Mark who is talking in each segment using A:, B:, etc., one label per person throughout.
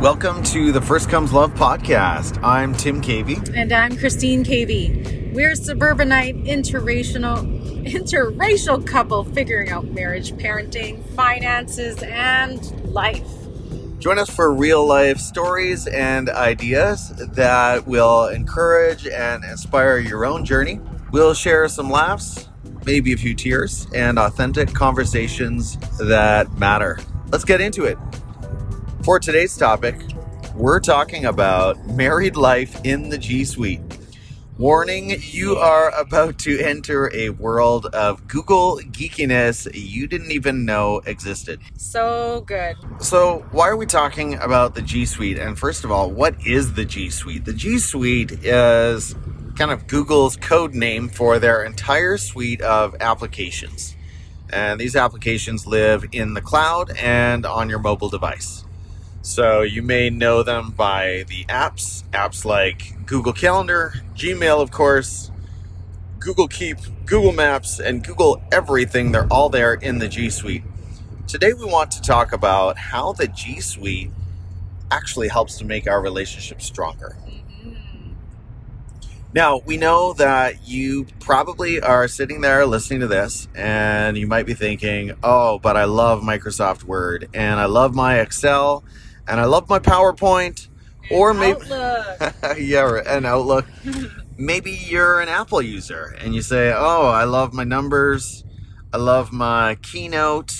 A: Welcome to the First Comes Love podcast. I'm Tim Cavey.
B: And I'm Kristine Cavey. We're a suburbanite interracial interracial couple figuring out marriage, parenting, finances, and life.
A: Join us for real life stories and ideas that will encourage and inspire your own journey. We'll share some laughs, maybe a few tears, and authentic conversations that matter. Let's get into it. For today's topic, we're talking about married life in the G Suite. Warning, you are about to enter a world of Google geekiness you didn't even know existed.
B: So good.
A: So, why are we talking about the G Suite? And first of all, what is the G Suite? The G Suite is kind of Google's code name for their entire suite of applications. And these applications live in the cloud and on your mobile device. So you may know them by the apps, apps like Google Calendar, Gmail, of course, Google Keep, Google Maps, and Google Everything. They're all there in the G Suite. Today we want to talk about how the G Suite actually helps to make our relationship stronger. Mm-hmm. Now, we know that you probably are sitting there listening to this and you might be thinking, oh, but I love Microsoft Word and I love my Excel and I love my PowerPoint. Or maybe, yeah, and Outlook. maybe you're an Apple user and you say, oh, I love my numbers. I love my Keynote.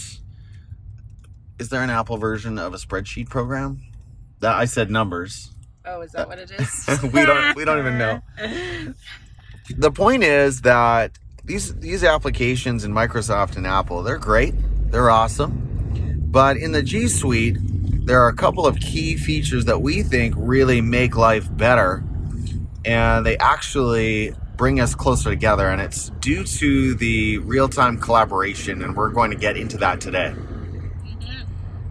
A: Is there an Apple version of a spreadsheet program? That I said numbers.
B: Oh, is that uh, what it is?
A: we don't we don't even know. The point is that these these applications in Microsoft and Apple, they're great. They're awesome. But in the G Suite, there are a couple of key features that we think really make life better and they actually bring us closer together and it's due to the real-time collaboration and we're going to get into that today.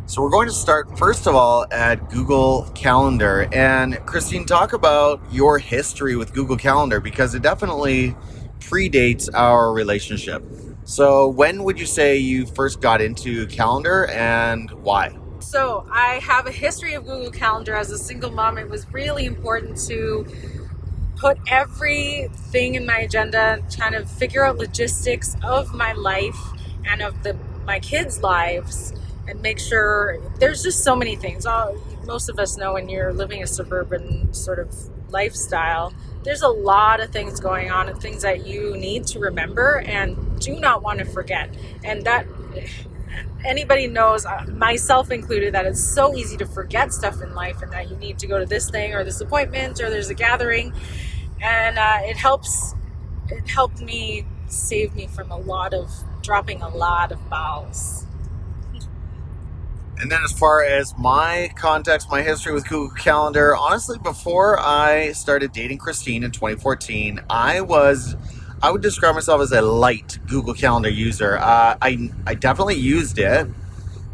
A: So we're going to start first of all at Google Calendar. And Kristine, talk about your history with Google Calendar because it definitely predates our relationship. So when would you say you first got into calendar and why?
B: So I have a history of Google Calendar as a single mom. It was really important to put everything in my agenda, kind of figure out logistics of my life and of the my kids' lives and make sure there's just so many things. All, most of us know when you're living a suburban sort of lifestyle, there's a lot of things going on and things that you need to remember and do not want to forget. And that anybody knows, uh, myself included, that it's so easy to forget stuff in life and that you need to go to this thing or this appointment or there's a gathering. And uh, it helps, it helped me save me from a lot of dropping a lot of balls.
A: And then, as far as my context, my history with Google Calendar, honestly, before I started dating Kristine in 2014, I was, I would describe myself as a light Google Calendar user. Uh, I, I definitely used it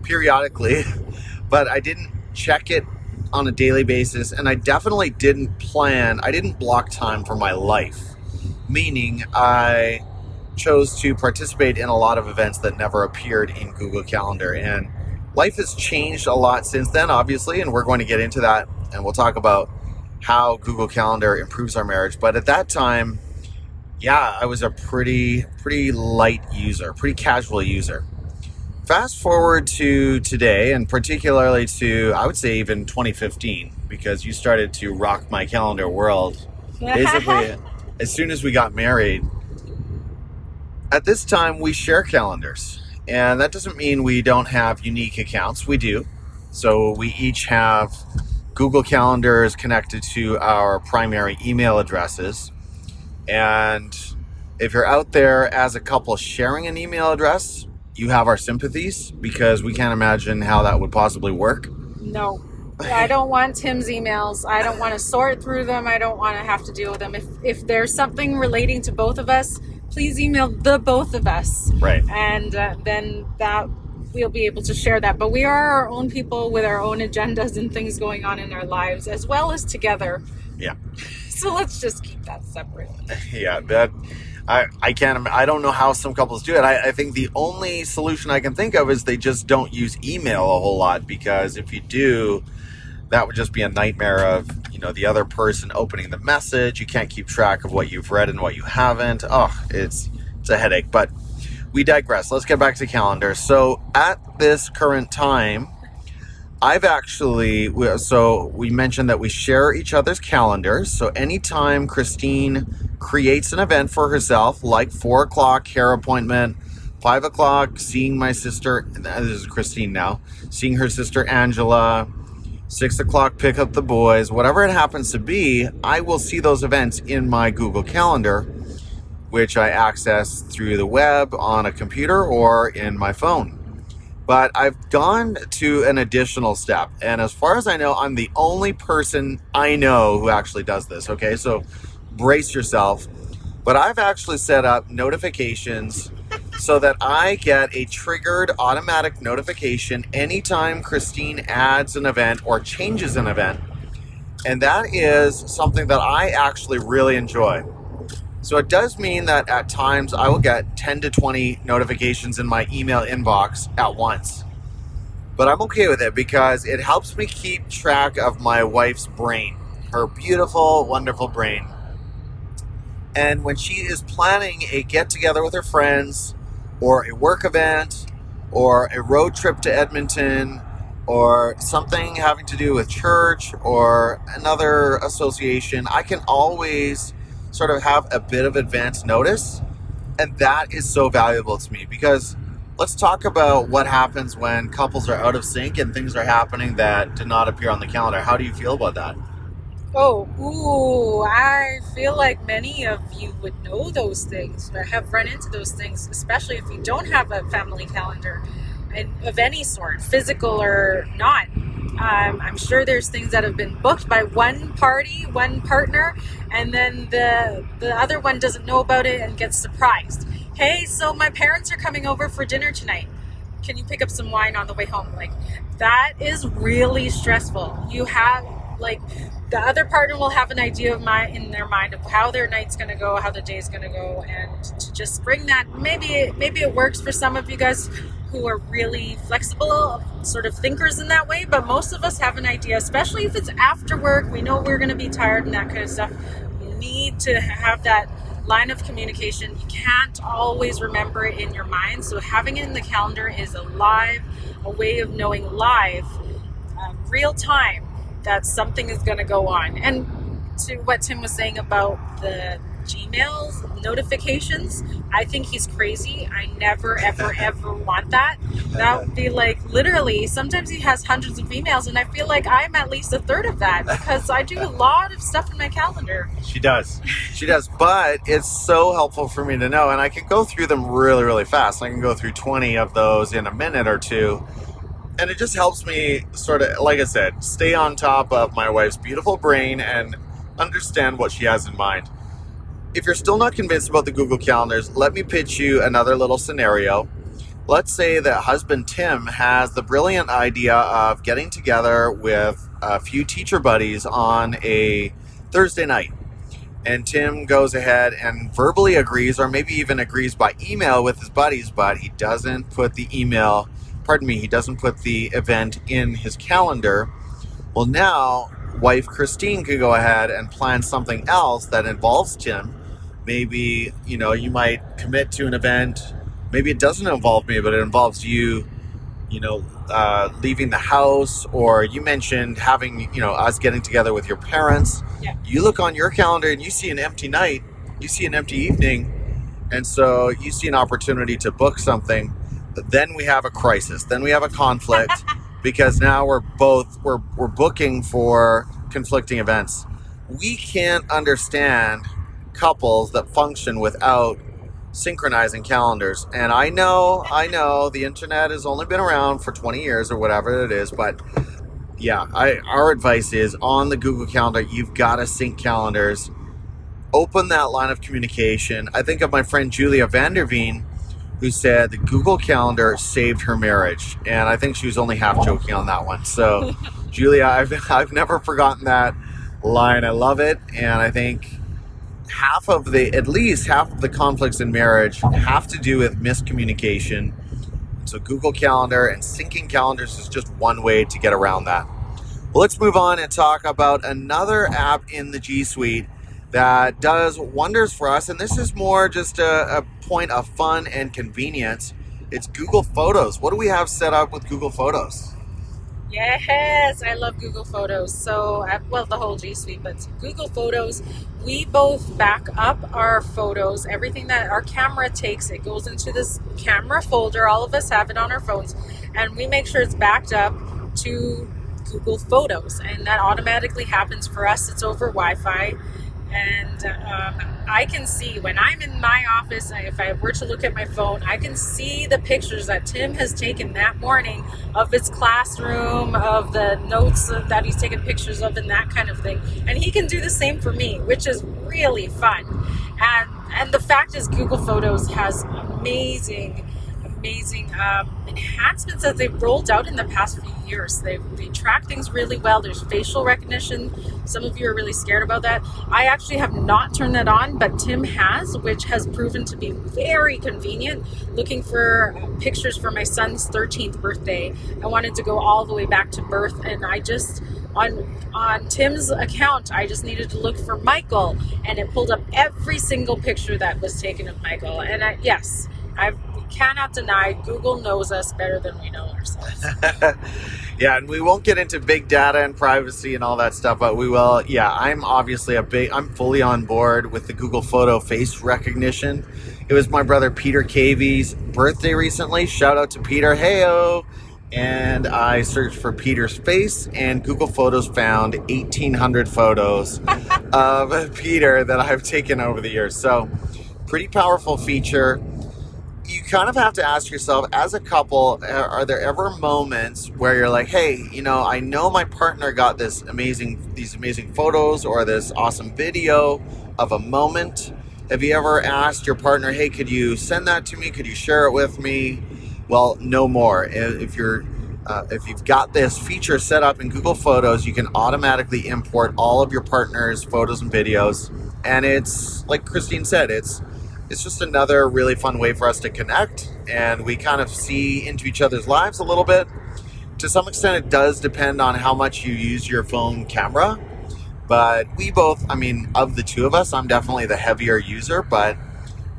A: periodically, but I didn't check it on a daily basis. And I definitely didn't plan, I didn't block time for my life, meaning I chose to participate in a lot of events that never appeared in Google Calendar. And life has changed a lot since then, obviously, and we're going to get into that and we'll talk about how Google Calendar improves our marriage. But at that time, yeah, I was a pretty pretty light user, pretty casual user. Fast forward to today, and particularly to I would say even 2015, because you started to rock my calendar world. Basically, as soon as we got married. At this time, we share calendars. And that doesn't mean we don't have unique accounts. We do. So we each have Google Calendars connected to our primary email addresses. And if you're out there as a couple sharing an email address, you have our sympathies because we can't imagine how that would possibly work.
B: No. I don't want Tim's emails. I don't want to sort through them. I don't want to have to deal with them. If if there's something relating to both of us, please email the both of us.
A: Right.
B: And uh, then that we'll be able to share that. But we are our own people with our own agendas and things going on in our lives, as well as together.
A: Yeah.
B: So let's just keep that separate.
A: Yeah, that I I can't. I don't know how some couples do it. I, I think the only solution I can think of is they just don't use email a whole lot because if you do, that would just be a nightmare of you know the other person opening the message. You can't keep track of what you've read and what you haven't. Oh, it's it's a headache. But we digress. Let's get back to calendar. So at this current time, I've actually so we mentioned that we share each other's calendars. So anytime Kristine creates an event for herself, like four o'clock hair appointment, five o'clock seeing my sister. This is Kristine now, seeing her sister Angela six o'clock, pick up the boys, whatever it happens to be, I will see those events in my Google Calendar, which I access through the web on a computer or in my phone. But I've gone to an additional step. And as far as I know, I'm the only person I know who actually does this. Okay, so brace yourself. But I've actually set up notifications so that I get a triggered automatic notification anytime Kristine adds an event or changes an event. And that is something that I actually really enjoy. So it does mean that at times I will get 10 to 20 notifications in my email inbox at once. But I'm okay with it because it helps me keep track of my wife's brain, her beautiful, wonderful brain. And when she is planning a get together with her friends, or a work event or a road trip to Edmonton or something having to do with church or another association, I can always sort of have a bit of advance notice. And that is so valuable to me because let's talk about what happens when couples are out of sync and things are happening that did not appear on the calendar. How do you feel about that?
B: Oh, ooh, I feel like many of you would know those things or have run into those things, especially if you don't have a family calendar and of any sort, physical or not. Um, I'm sure there's things that have been booked by one party, one partner, and then the the other one doesn't know about it and gets surprised. Hey, so my parents are coming over for dinner tonight. Can you pick up some wine on the way home? Like that is really stressful. You have like the other partner will have an idea of my in their mind of how their night's going to go how the day's going to go and to just bring that maybe maybe it works for some of you guys who are really flexible sort of thinkers in that way but most of us have an idea especially if it's after work we know we're going to be tired and that kind of stuff you need to have that line of communication you can't always remember it in your mind so having it in the calendar is a live a way of knowing live um, real time that something is going to go on. And to what Tim was saying about the Gmail notifications, I think he's crazy. I never, ever, ever want that. That would be like literally, sometimes he has hundreds of emails, and I feel like I'm at least a third of that because I do a lot of stuff in my calendar.
A: She does. She does. But it's so helpful for me to know, and I can go through them really, really fast. I can go through 20 of those in a minute or two and it just helps me sort of like i said stay on top of my wife's beautiful brain and understand what she has in mind if you're still not convinced about the google calendars let me pitch you another little scenario let's say that husband tim has the brilliant idea of getting together with a few teacher buddies on a thursday night and Tim goes ahead and verbally agrees, or maybe even agrees by email with his buddies, but he doesn't put the email pardon me, he doesn't put the event in his calendar. Well, now wife Kristine could go ahead and plan something else that involves Tim. Maybe, you know, you might commit to an event. Maybe it doesn't involve me, but it involves you, you know, uh, leaving the house, or you mentioned having, you know, us getting together with your parents.
B: Yeah.
A: You look on your calendar and you see an empty night, you see an empty evening, and so you see an opportunity to book something then we have a crisis. Then we have a conflict because now we're both we're we're booking for conflicting events. We can't understand couples that function without synchronizing calendars. And I know, I know the internet has only been around for 20 years or whatever it is, but yeah, I our advice is on the Google Calendar, you've got to sync calendars. Open that line of communication. I think of my friend Julia Vanderveen who said the Google Calendar saved her marriage, and I think she was only half joking on that one. So, Julia, I've I've never forgotten that line. I love it, and I think half of the at least half of the conflicts in marriage have to do with miscommunication. So, Google Calendar and syncing calendars is just one way to get around that. Well, let's move on and talk about another app in the G Suite that does wonders for us. And this is more just a, a point of fun and convenience. It's Google Photos. What do we have set up with Google Photos?
B: Yes, I love Google Photos. So, uh, well, the whole G Suite, but Google Photos, we both back up our photos. Everything that our camera takes, it goes into this camera folder. All of us have it on our phones, and we make sure it's backed up to Google Photos, and that automatically happens for us. It's over Wi Fi and um, I can see when I'm in my office, if I were to look at my phone, I can see the pictures that Tim has taken that morning of his classroom, of the notes that he's taken pictures of, and that kind of thing. And he can do the same for me, which is really fun. And and the fact is, Google Photos has amazing amazing um, enhancements that they've rolled out in the past few years. They, they track things really well. There's facial recognition. Some of you are really scared about that. I actually have not turned that on, but Tim has, which has proven to be very convenient. Looking for pictures for my son's 13th birthday, I wanted to go all the way back to birth, and I just on on Tim's account, I just needed to look for Michael, and it pulled up every single picture that was taken of Michael. And I, yes, I've cannot deny Google knows us better than we know ourselves.
A: yeah, and we won't get into big data and privacy and all that stuff, but we will. Yeah, I'm obviously a big, I'm fully on board with the Google Photo face recognition. It was my brother Peter Cavey's birthday recently. Shout out to Peter. Heyo. And I searched for Peter's face, and Google Photos found 1,800 photos of Peter that I've taken over the years. So, pretty powerful feature kind of have to ask yourself as a couple are there ever moments where you're like hey you know i know my partner got this amazing these amazing photos or this awesome video of a moment. Have you ever asked your partner hey could you send that to me? Could you share it with me? Well no more. If you're uh, if you've got this feature set up in google photos you can automatically import all of your partner's photos and videos. And it's like kristine said it's it's just another really fun way for us to connect and we kind of see into each other's lives a little bit. To some extent, it does depend on how much you use your phone camera, but we both, I mean, of the two of us, I'm definitely the heavier user, but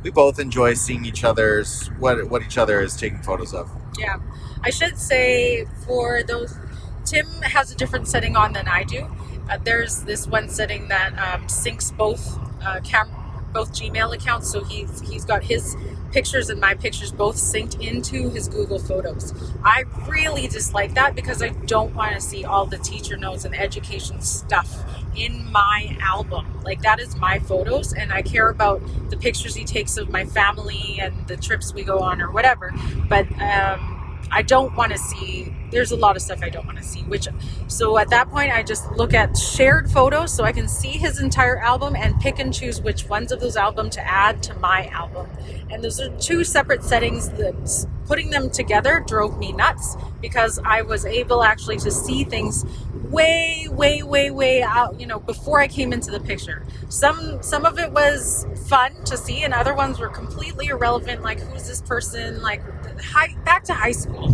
A: we both enjoy seeing each other's what what each other is taking photos of.
B: Yeah, I should say for those, Tim has a different setting on than I do. Uh, there's this one setting that um, syncs both uh, cam- both Gmail accounts, so he's he's got his pictures and my pictures both synced into his Google Photos. I really dislike that because I don't want to see all the teacher notes and education stuff in my album. Like that is my photos and I care about the pictures he takes of my family and the trips we go on or whatever. But um I don't want to see. There's a lot of stuff I don't want to see. Which, so at that point, I just look at shared photos so I can see his entire album and pick and choose which ones of those album to add to my album. And those are two separate settings. That putting them together drove me nuts because I was able actually to see things way, way, way, way out. You know, before I came into the picture. Some some of it was fun to see, and other ones were completely irrelevant. Like who's this person? Like high, back to high school,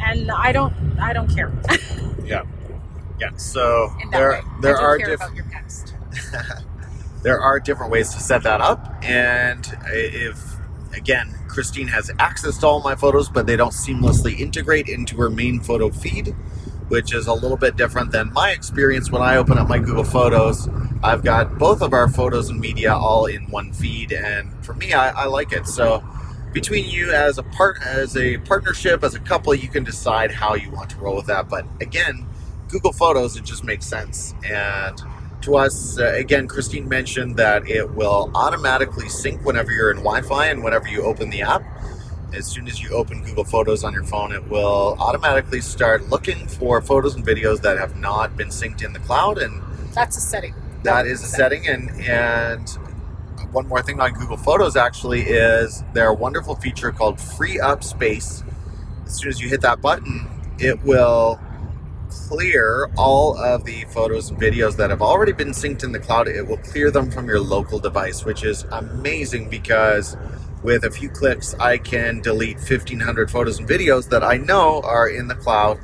B: and I don't I don't care.
A: yeah, yeah. So there way. there are different. there are different ways to set that up, and if again Kristine has access to all my photos, but they don't seamlessly integrate into her main photo feed which is a little bit different than my experience when I open up my Google Photos. I've got both of our photos and media all in one feed, and for me, I, I like it. So between you as a part as a partnership as a couple you can decide how you want to roll with that. But again google photos it just makes sense. And to us uh, again kristine mentioned that it will automatically sync whenever you're in wi-fi and whenever you open the app. As soon as you open google photos on your phone it will automatically start looking for photos and videos that have not been synced in the cloud. And
B: that's a setting.
A: that is a setting. And and one more thing on Google Photos actually is their wonderful feature called Free Up Space. As soon as you hit that button, it will clear all of the photos and videos that have already been synced in the cloud. It will clear them from your local device, which is amazing because with a few clicks, I can delete 1,500 photos and videos that I know are in the cloud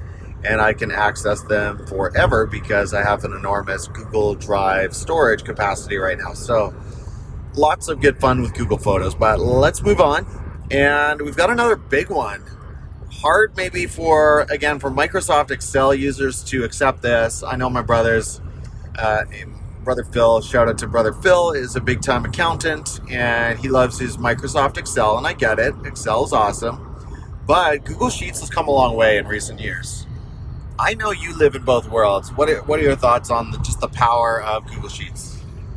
A: and I can access them forever because I have an enormous Google Drive storage capacity right now. So, lots of good fun with Google Photos. But let's move on. And we've got another big one. Hard maybe for, again, for Microsoft Excel users to accept this. I know my brothers, uh, brother Phil, shout out to brother Phil, is a big time accountant and he loves his Microsoft Excel, and I get it. Excel is awesome. But Google Sheets has come a long way in recent years. I know you live in both worlds. What are, what are your thoughts on the, just the power of Google Sheets?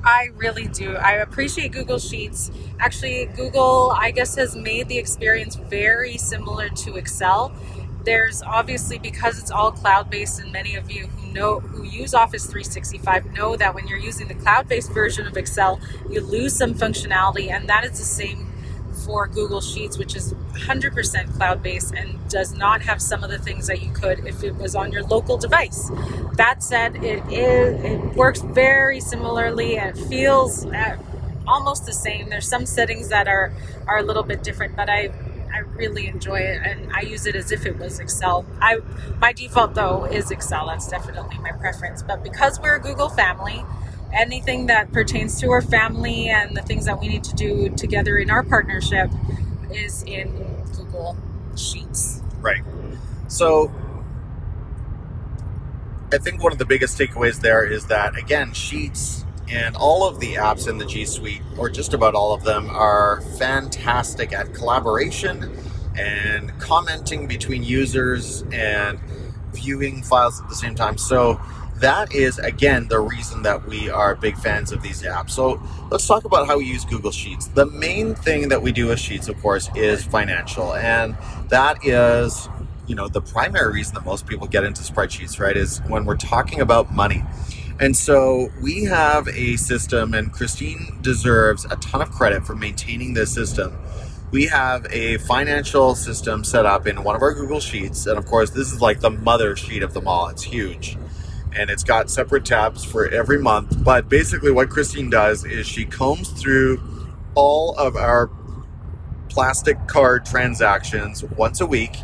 B: I really do. I appreciate Google Sheets. Actually, Google, I guess, has made the experience very similar to Excel. There's obviously because it's all cloud-based, and many of you who know who use Office 365 know that when you're using the cloud-based version of Excel, you lose some functionality, and that is the same for Google Sheets, which is 100% cloud based and does not have some of the things that you could if it was on your local device. That said, it is it works very similarly and feels uh, almost the same. There's some settings that are are a little bit different, but I I really enjoy it and I use it as if it was Excel. I my default though is Excel. That's definitely my preference. But because we're a Google family, anything that pertains to our family and the things that we need to do together in our partnership is in Google Sheets.
A: Right. So I think one of the biggest takeaways there is that again, Sheets and all of the apps in the G Suite, or just about all of them, are fantastic at collaboration and commenting between users and viewing files at the same time. So that is again the reason that we are big fans of these apps. So let's talk about how we use Google Sheets. The main thing that we do with Sheets, of course, is financial, and that is you know the primary reason that most people get into spreadsheets, right? Is when we're talking about money. And so we have a system, and Kristine deserves a ton of credit for maintaining this system. We have a financial system set up in one of our Google Sheets, and of course, this is like the mother sheet of them all. It's huge and it's got separate tabs for every month. But basically, what Kristine does is she combs through all of our plastic card transactions once a week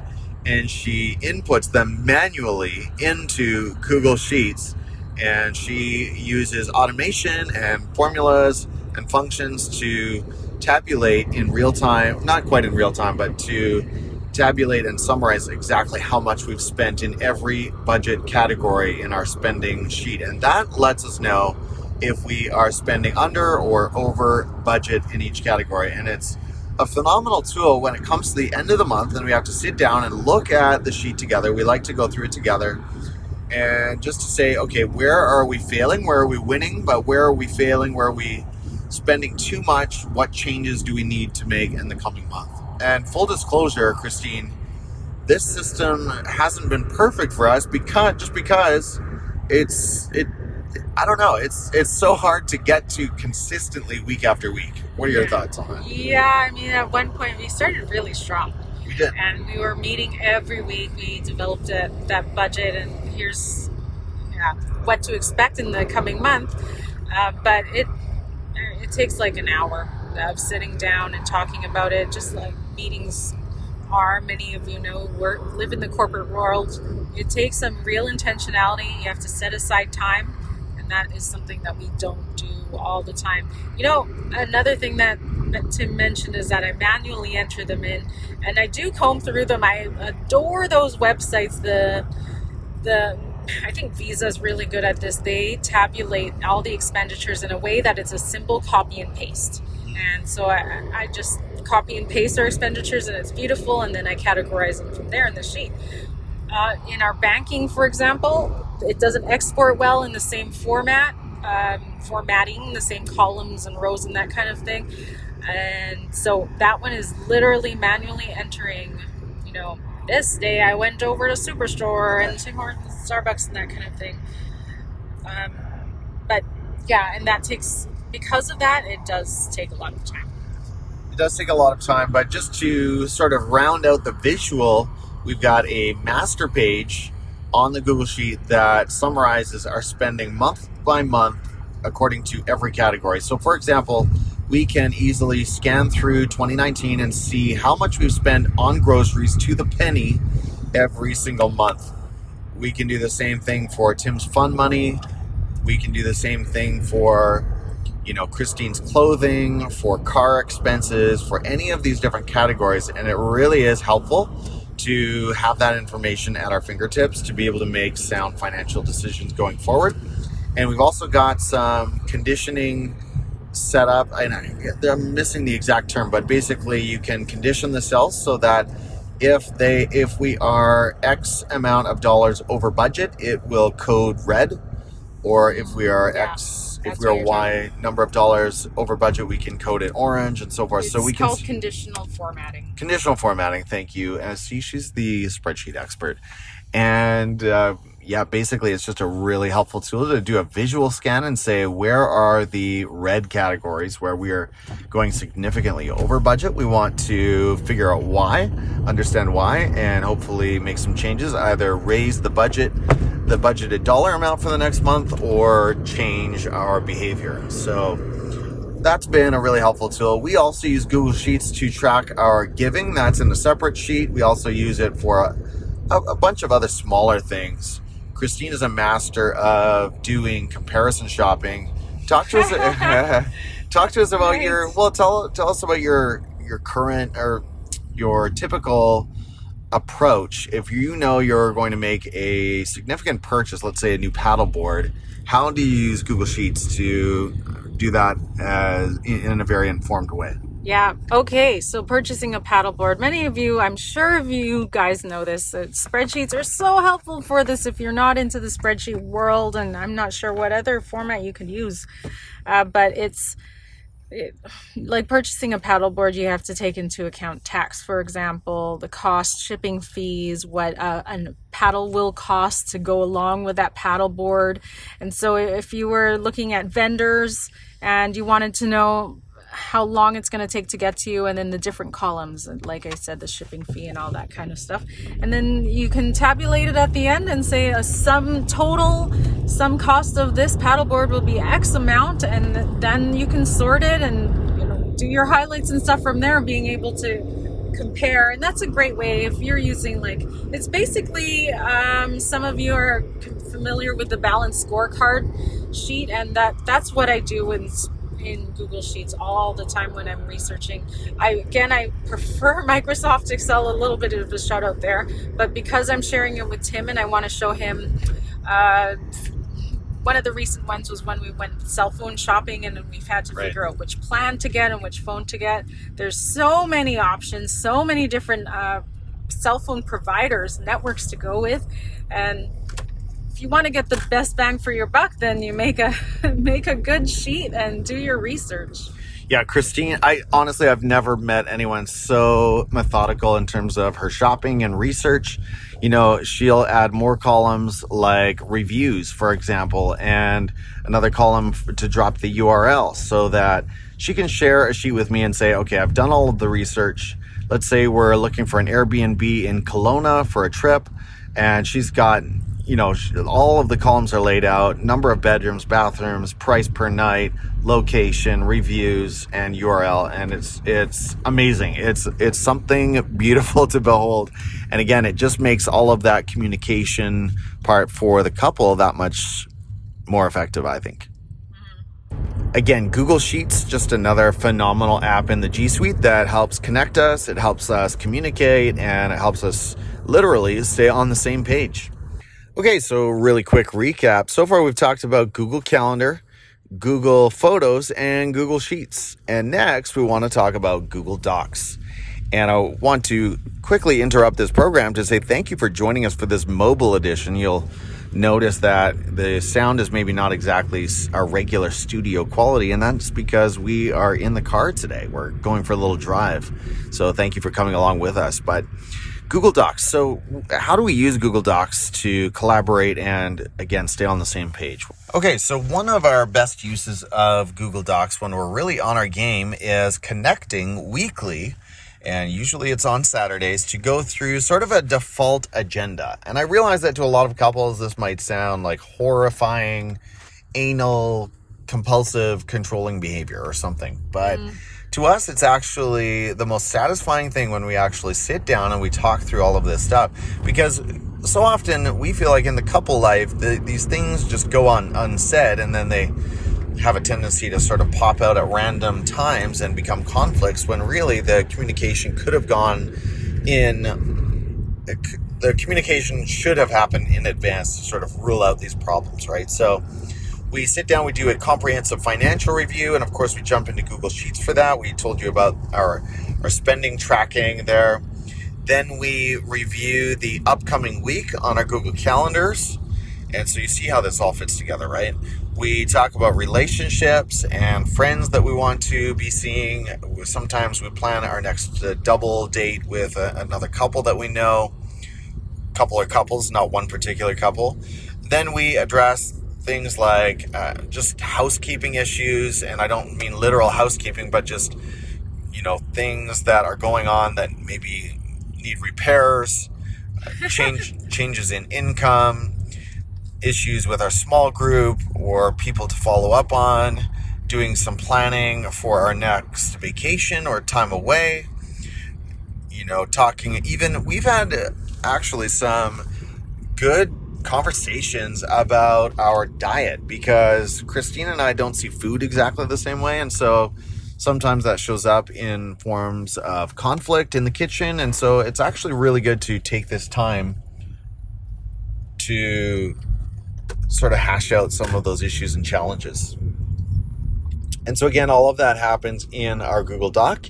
A: and she inputs them manually into Google Sheets. And she uses automation and formulas and functions to tabulate in real time, not quite in real time, but to tabulate and summarize exactly how much we've spent in every budget category in our spending sheet. And that lets us know if we are spending under or over budget in each category. And it's a phenomenal tool when it comes to the end of the month and we have to sit down and look at the sheet together. We like to go through it together and just to say, okay, where are we failing? Where are we winning? But where are we failing? Where are we spending too much? What changes do we need to make in the coming month? And full disclosure, Kristine, this system hasn't been perfect for us because just because it's it I don't know. It's it's so hard to get to consistently week after week. What are your thoughts on that?
B: Yeah, I mean, at one point we started really strong.
A: We did,
B: and we were meeting every week. We developed a, that budget, and here's yeah, what to expect in the coming month. Uh, but it it takes like an hour of sitting down and talking about it, just like meetings are. Many of you know work live in the corporate world. It takes some real intentionality. You have to set aside time, and that is something that we don't do all the time. You know, another thing that Tim mentioned is that I manually enter them in, and I do comb through them. I adore those websites. The the I think Visa is really good at this. They tabulate all the expenditures in a way that it's a simple copy and paste. And so I, I just copy and paste our expenditures and it's beautiful and then I categorize them from there in the sheet. Uh, in our banking, for example, it doesn't export well in the same format, um, formatting, the same columns and rows and that kind of thing. And so that one is literally manually entering, you know, this day I went over to Superstore and Tim Hortons, Starbucks, and that kind of thing. Um, but yeah, and that takes, because of that, it does take a lot of time
A: it does take a lot of time, but just to sort of round out the visual, we've got a master page on the Google Sheet that summarizes our spending month by month according to every category. So, for example, we can easily scan through 2019 and see how much we've spent on groceries to the penny every single month We can do the same thing for Tim's fun money. We can do the same thing for, you know, Kristine's clothing, for car expenses, for any of these different categories. And it really is helpful to have that information at our fingertips to be able to make sound financial decisions going forward. And we've also got some conditioning set up. And I'm missing the exact term, but basically you can condition the cells so that if they if we are X amount of dollars over budget, it will code red. Or if we are X
B: that's
A: we are
B: what you're
A: Y number of dollars over budget, we can code it orange and so forth.
B: It's
A: so we can
B: called conditional formatting.
A: conditional formatting thank you and see she's the spreadsheet expert and uh, yeah basically it's just a really helpful tool to do a visual scan and say where are the red categories where we are going significantly over budget we want to figure out why understand why and hopefully make some changes either raise the budget the budgeted dollar amount for the next month or change our behavior so that's been a really helpful tool. We also use Google Sheets to track our giving. That's in a separate sheet. We also use it for a, a, bunch of other smaller things. Kristine is a master of doing comparison shopping. Talk to us. talk to us about your. Well, tell tell us about your your current or your typical approach. If you know you're going to make a significant purchase, let's say a new paddleboard, how do you use Google Sheets to do that as in, in a very informed way?
B: Yeah. Okay. So purchasing a paddleboard. Many of you, I'm sure of you guys know this. That spreadsheets are so helpful for this. If you're not into the spreadsheet world, and I'm not sure what other format you could use, uh, but it's it, like purchasing a paddleboard. You have to take into account tax, for example, the cost, shipping fees, what uh, a paddle will cost to go along with that paddleboard. And so, if you were looking at vendors and you wanted to know how long it's going to take to get to you and then the different columns like i said the shipping fee and all that kind of stuff. And then you can tabulate it at the end and say a sum total some cost of this paddleboard will be x amount and then you can sort it and you know do your highlights and stuff from there being able to compare. And that's a great way if you're using like it's basically um, some of you are familiar with the balance scorecard sheet and that that's what i do in in Google Sheets all the time when I'm researching. I again I prefer Microsoft Excel a little bit of a shout out there, but because I'm sharing it with Tim and I want to show him uh, one of the recent ones was when we went cell phone shopping and we've had to
A: Right.
B: figure out which plan to get and which phone to get. There's so many options, so many different uh, cell phone providers, networks to go with, and you want to get the best bang for your buck, then you make a make a good sheet and do your research.
A: Yeah, Kristine, I honestly I've never met anyone so methodical in terms of her shopping and research. You know, she'll add more columns like reviews, for example, and another column to drop the URL so that she can share a sheet with me and say, okay, I've done all of the research. Let's say we're looking for an Airbnb in Kelowna for a trip, and she's got you know, all of the columns are laid out number of bedrooms, bathrooms, price per night, location, reviews, and URL. And it's, it's amazing. It's, it's something beautiful to behold. And again, it just makes all of that communication part for the couple that much more effective, I think. Mm-hmm. Again, Google Sheets, just another phenomenal app in the G Suite that helps connect us, it helps us communicate, and it helps us literally stay on the same page. Okay, so really quick recap. So far, we've talked about Google Calendar, Google Photos, and Google Sheets. And next, we want to talk about Google Docs. And I want to quickly interrupt this program to say thank you for joining us for this mobile edition. You'll notice that the sound is maybe not exactly our regular studio quality, and that's because we are in the car today. We're going for a little drive. So thank you for coming along with us. But Google Docs. So, how do we use Google Docs to collaborate and, again, stay on the same page? Okay, so one of our best uses of Google Docs when we're really on our game is connecting weekly, and usually it's on Saturdays, to go through sort of a default agenda. And I realize that to a lot of couples, this might sound like horrifying, anal, compulsive, controlling behavior or something, but mm. To us, it's actually the most satisfying thing when we actually sit down and we talk through all of this stuff. Because so often we feel like in the couple life, the, these things just go on unsaid and then they have a tendency to sort of pop out at random times and become conflicts when really the communication could have gone in the communication should have happened in advance to sort of rule out these problems right so we sit down we do a comprehensive financial review and of course we jump into google sheets for that we told you about our our spending tracking there then we review the upcoming week on our google calendars and so you see how this all fits together right we talk about relationships and friends that we want to be seeing. Sometimes we plan our next uh, double date with a, another couple that we know, couple or couples, not one particular couple. Then we address things like uh, just housekeeping issues, and I don't mean literal housekeeping, but just you know things that are going on that maybe need repairs, uh, change changes in income, issues with our small group or people to follow up on, doing some planning for our next vacation or time away. You know, talking, even we've had actually some good conversations about our diet because Kristine and I don't see food exactly the same way. And so sometimes that shows up in forms of conflict in the kitchen. And so it's actually really good to take this time to sort of hash out some of those issues and challenges. And so, again, all of that happens in our Google Doc,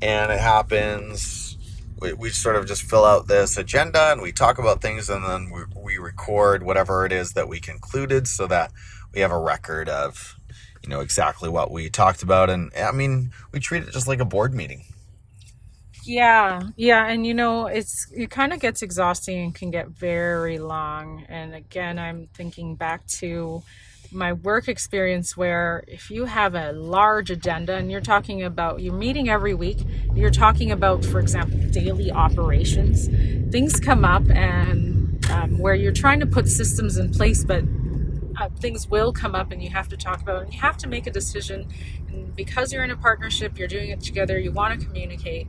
A: and it happens. We, we sort of just fill out this agenda and we talk about things, and then we, record whatever it is that we concluded so that we have a record of you know exactly what we talked about. And i mean we treat it just like a board meeting.
B: Yeah, yeah, and you know, it's it kind of gets exhausting and can get very long. And again, I'm thinking back to my work experience where if you have a large agenda and you're talking about you're meeting every week, you're talking about, for example, daily operations, things come up and um, where you're trying to put systems in place, but uh, things will come up and you have to talk about it and you have to make a decision. And because you're in a partnership, you're doing it together, you want to communicate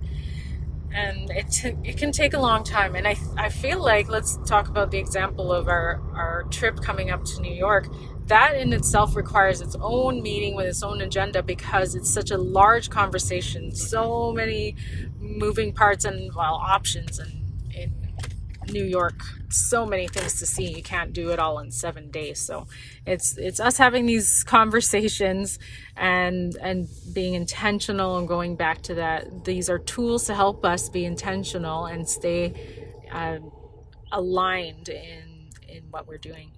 B: and it, t- it can take a long time and I, I feel like let's talk about the example of our, our trip coming up to new york that in itself requires its own meeting with its own agenda because it's such a large conversation so many moving parts and well options and in new york so many things to see. You can't do it all in seven days. So it's it's us having these conversations and and being intentional and going back to that. These are tools to help us be intentional and stay uh, aligned in in what we're doing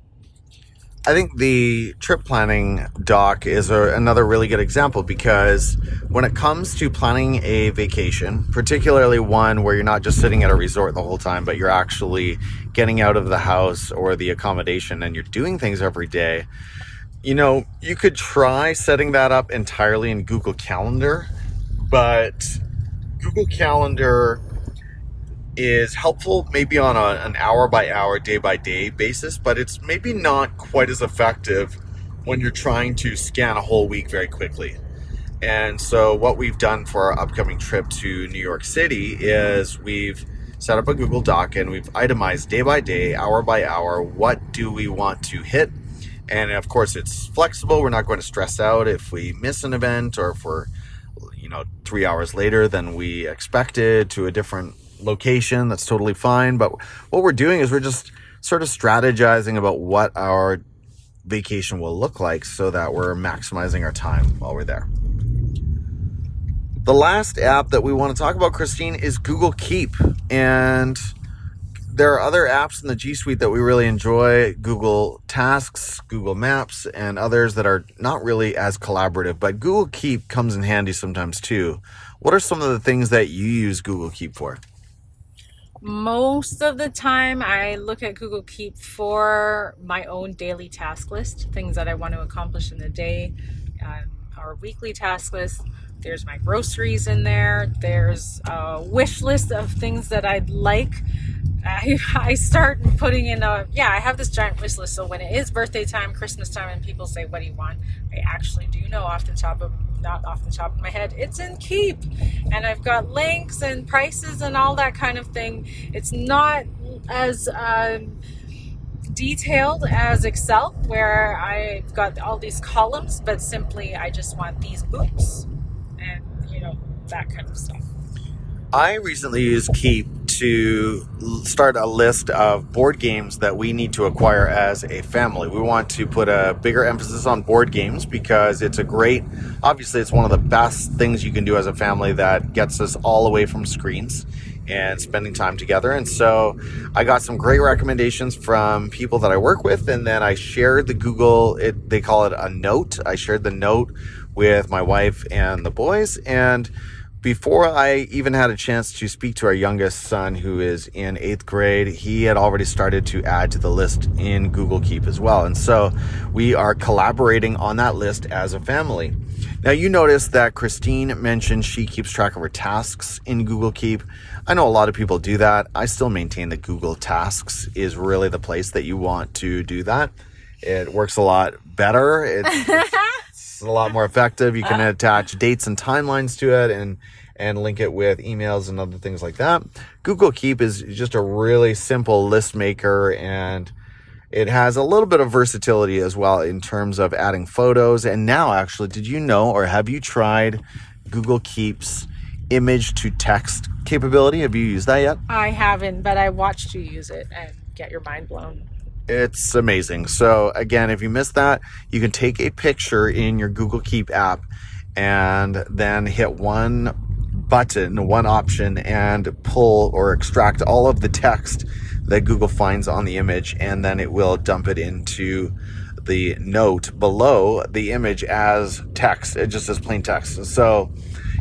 A: I think the trip planning doc is a, another really good example because when it comes to planning a vacation, particularly one where you're not just sitting at a resort the whole time, but you're actually getting out of the house or the accommodation and you're doing things every day, you know, you could try setting that up entirely in Google Calendar, but Google Calendar is helpful maybe on a, an hour by hour, day by day basis, but it's maybe not quite as effective when you're trying to scan a whole week very quickly. And so, what we've done for our upcoming trip to New York City is we've set up a Google Doc and we've itemized day by day, hour by hour, what do we want to hit. And of course, it's flexible. We're not going to stress out if we miss an event or if we're, you know, three hours later than we expected to a different location. That's totally fine. But what we're doing is we're just sort of strategizing about what our vacation will look like so that we're maximizing our time while we're there. The last app that we want to talk about, Kristine, is Google Keep. And there are other apps in the G Suite that we really enjoy Google Tasks, Google Maps, and others that are not really as collaborative, but Google Keep comes in handy sometimes too. What are some of the things that you use Google Keep for?
B: Most of the time I look at Google Keep for my own daily task list, things that I want to accomplish in the day, um, our weekly task list. There's my groceries in there. There's a wish list of things that I'd like. I, I start putting in a yeah I have this giant wish list so when it is birthday time Christmas time and people say what do you want I actually do know off the top of not off the top of my head. It's in Keep. And I've got links and prices and all that kind of thing. It's not as um, detailed as Excel, where I've got all these columns, but simply I just want these books that kind of stuff.
A: I recently used Keep to start a list of board games that we need to acquire as a family. We want to put a bigger emphasis on board games because it's a great, obviously, it's one of the best things you can do as a family that gets us all away from screens and spending time together. And so I got some great recommendations from people that I work with, and then I shared the Google, it, they call it a note. I shared the note with my wife and the boys, and before I even had a chance to speak to our youngest son, who is in eighth grade, he had already started to add to the list in Google Keep as well. And so we are collaborating on that list as a family. Now, you notice that Kristine mentioned she keeps track of her tasks in Google Keep. I know a lot of people do that. I still maintain that Google Tasks is really the place that you want to do that. It works a lot better. It's, it's a lot more effective. You can uh-huh. attach dates and timelines to it and and link it with emails and other things like that. Google Keep is just a really simple list maker and it has a little bit of versatility as well in terms of adding photos. And now, actually, did you know or have you tried Google Keep's image to text capability? Have you used that yet?
B: I haven't, but I watched you use it and get your mind blown.
A: It's amazing. So, again, if you missed that, you can take a picture in your Google Keep app and then hit one button, one option, and pull or extract all of the text that Google finds on the image, and then it will dump it into the note below the image as text, it just as plain text. So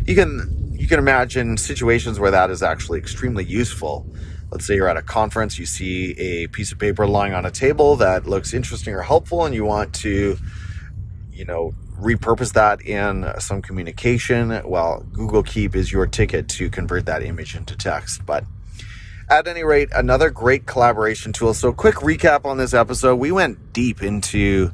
A: you can you can imagine situations where that is actually extremely useful. Let's say you're at a conference, you see a piece of paper lying on a table that looks interesting or helpful, and you want to, you know, repurpose that in some communication. Well, Google Keep is your ticket to convert that image into text. But at any rate, another great collaboration tool. So, quick recap on this episode. We went deep into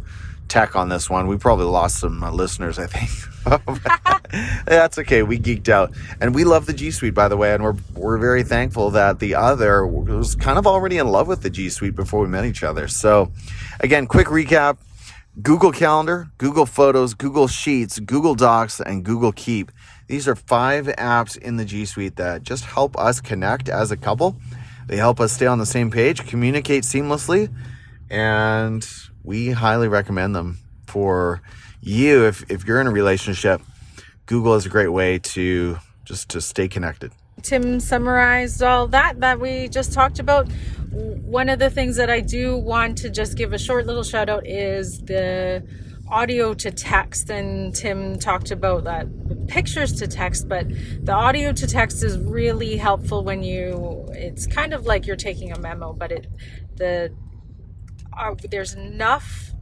A: tech on this one. We probably lost some uh, listeners, I think. That's okay. We geeked out, and we love the G Suite, by the way, and we're we're very thankful that the other was kind of already in love with the G Suite before we met each other. So, again, quick recap: Google Calendar, Google Photos, Google Sheets, Google Docs, and Google Keep. These are five apps in the G Suite that just help us connect as a couple. They help us stay on the same page, communicate seamlessly, and we highly recommend them for you if, if you're in a relationship. Google is a great way to just to stay connected.
B: Tim summarized all that that we just talked about. One of the things that I do want to just give a short little shout out is the audio to text and Tim talked about that pictures to text but the audio to text is really helpful when you it's kind of like you're taking a memo but it the uh, there's enough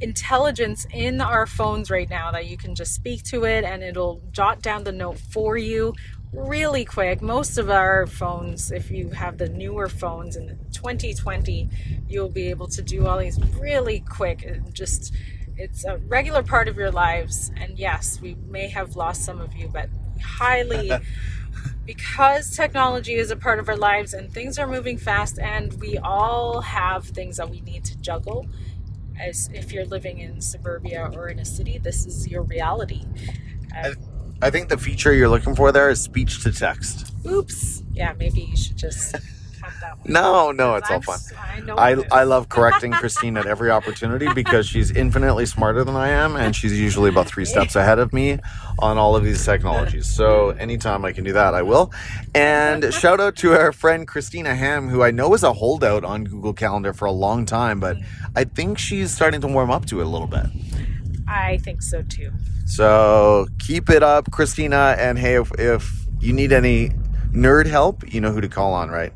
B: intelligence in our phones right now that you can just speak to it and it'll jot down the note for you really quick. Most of our phones, if you have the newer phones in 2020, you'll be able to do all these really quick and just it's a regular part of your lives. And yes, we may have lost some of you, but highly because technology is a part of our lives and things are moving fast and we all have things that we need to juggle as if you're living in suburbia or in a city this is your reality.
A: I, I think the feature you're looking for there is speech to text.
B: Oops. Yeah maybe you should just
A: no, no, it's all fun. I, I, I love correcting Kristine at every opportunity because she's infinitely smarter than I am, and she's usually about three steps ahead of me on all of these technologies. So anytime I can do that, I will. And shout out to our friend Christina Ham, who I know is a holdout on Google Calendar for a long time, but I think she's starting to warm up to it a little bit.
B: I think so too.
A: So keep it up, Christina. And hey, if, if you need any nerd help, you know who to call on, right?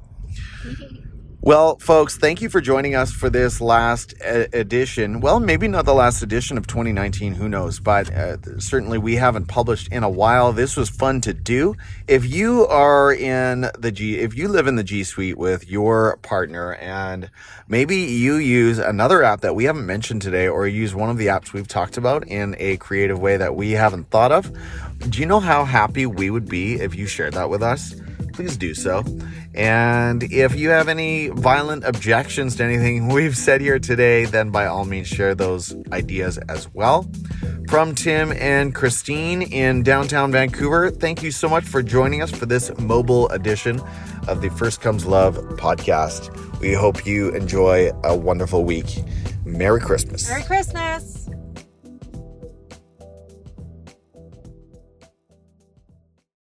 A: Well, folks, thank you for joining us for this last edition. Well, maybe not the last edition of 2019, who knows, but uh, certainly we haven't published in a while. This was fun to do. If you are in the G, if you live in the G Suite with your partner and maybe you use another app that we haven't mentioned today or use one of the apps we've talked about in a creative way that we haven't thought of, do you know how happy we would be if you shared that with us? Please do so. And if you have any violent objections to anything we've said here today, then by all means share those ideas as well. From Tim and Kristine in downtown Vancouver, thank you so much for joining us for this mobile edition of the First Comes Love podcast. We hope you enjoy a wonderful week. Merry Christmas.
B: Merry Christmas.